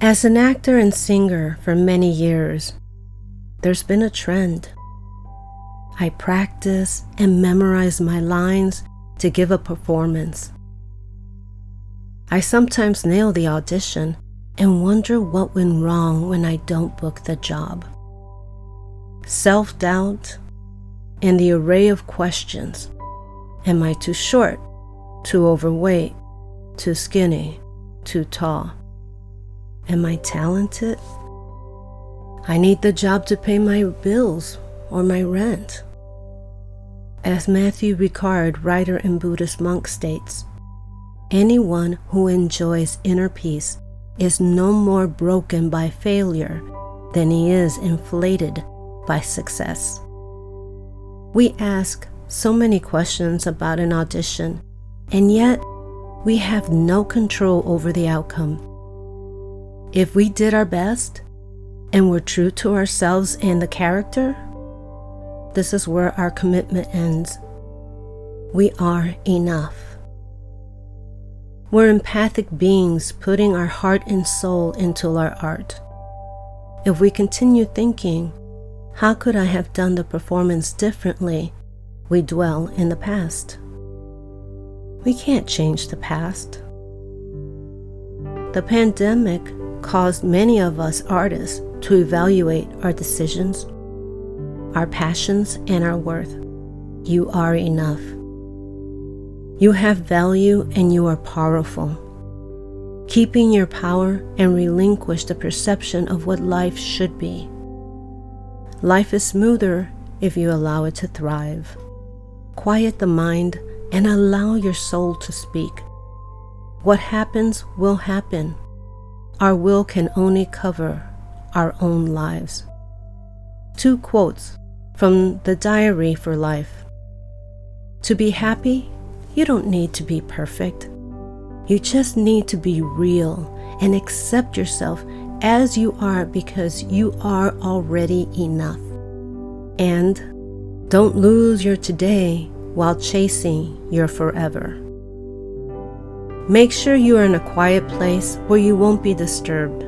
As an actor and singer for many years, there's been a trend. I practice and memorize my lines to give a performance. I sometimes nail the audition and wonder what went wrong when I don't book the job. Self doubt and the array of questions Am I too short, too overweight, too skinny, too tall? Am I talented? I need the job to pay my bills or my rent. As Matthieu Ricard, writer and Buddhist monk, states, anyone who enjoys inner peace is no more broken by failure than he is inflated by success. We ask so many questions about an audition, and yet we have no control over the outcome. If we did our best and were true to ourselves and the character, this is where our commitment ends. We are enough. We're empathic beings putting our heart and soul into our art. If we continue thinking, how could I have done the performance differently? We dwell in the past. We can't change the past. The pandemic caused many of us artists to evaluate our decisions, our passions, and our worth. You are enough. You have value and you are powerful. Keeping your power and relinquish the perception of what life should be. Life is smoother if you allow it to thrive. Quiet the mind and allow your soul to speak. What happens will happen. Our will can only cover our own lives. Two quotes from the Diary for Life. To be happy, you don't need to be perfect. You just need to be real and accept yourself as you are because you are already enough. And don't lose your today while chasing your forever. Make sure you are in a quiet place where you won't be disturbed.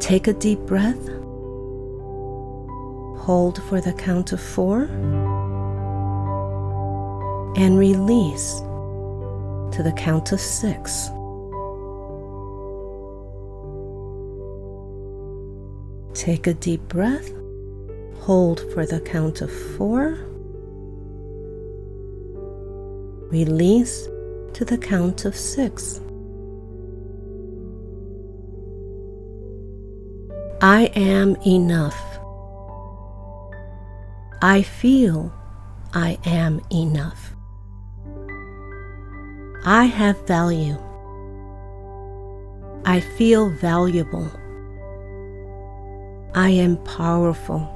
Take a deep breath. Hold for the count of four. And release to the count of six. Take a deep breath. Hold for the count of four. Release to the count of six. I am enough. I feel I am enough. I have value. I feel valuable. I am powerful.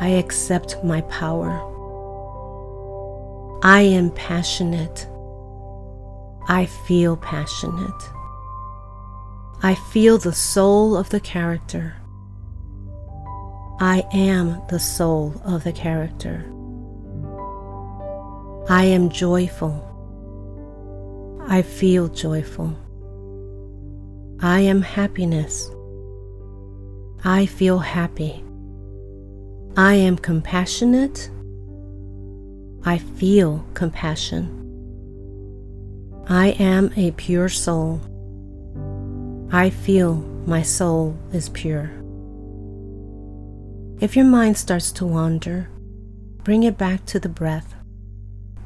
I accept my power. I am passionate. I feel passionate. I feel the soul of the character. I am the soul of the character. I am joyful. I feel joyful. I am happiness. I feel happy. I am compassionate. I feel compassion. I am a pure soul. I feel my soul is pure. If your mind starts to wander, bring it back to the breath.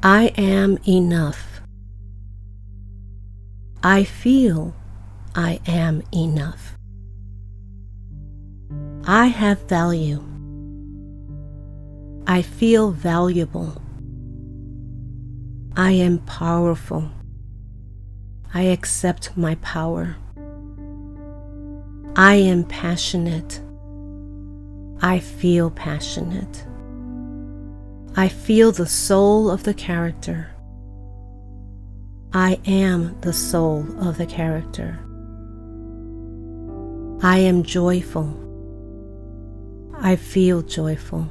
I am enough. I feel I am enough. I have value. I feel valuable. I am powerful. I accept my power. I am passionate. I feel passionate. I feel the soul of the character. I am the soul of the character. I am joyful. I feel joyful.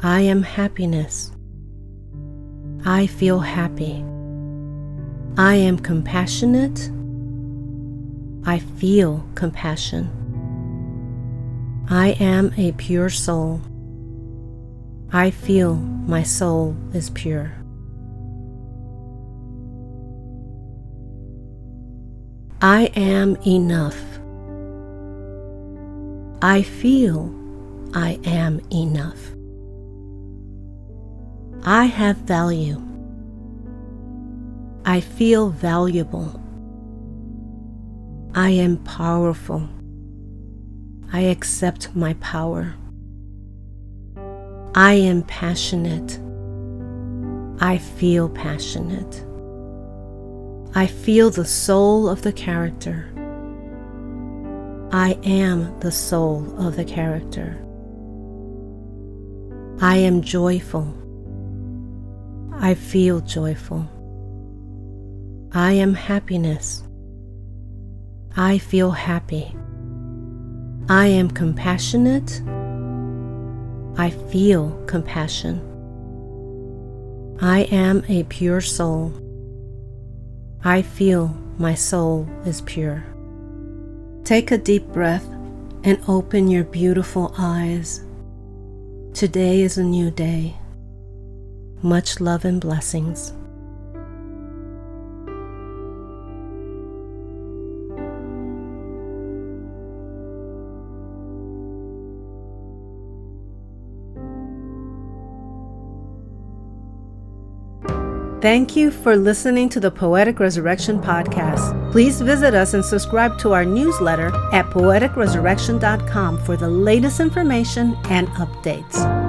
I am happiness. I feel happy. I am compassionate. I feel compassion. I am a pure soul. I feel my soul is pure. I am enough. I feel I am enough. I have value. I feel valuable. I am powerful. I accept my power. I am passionate. I feel passionate. I feel the soul of the character. I am the soul of the character. I am joyful. I feel joyful. I am happiness. I feel happy. I am compassionate. I feel compassion. I am a pure soul. I feel my soul is pure. Take a deep breath and open your beautiful eyes. Today is a new day. Much love and blessings. Thank you for listening to the Poetic Resurrection podcast. Please visit us and subscribe to our newsletter at poeticresurrection.com for the latest information and updates.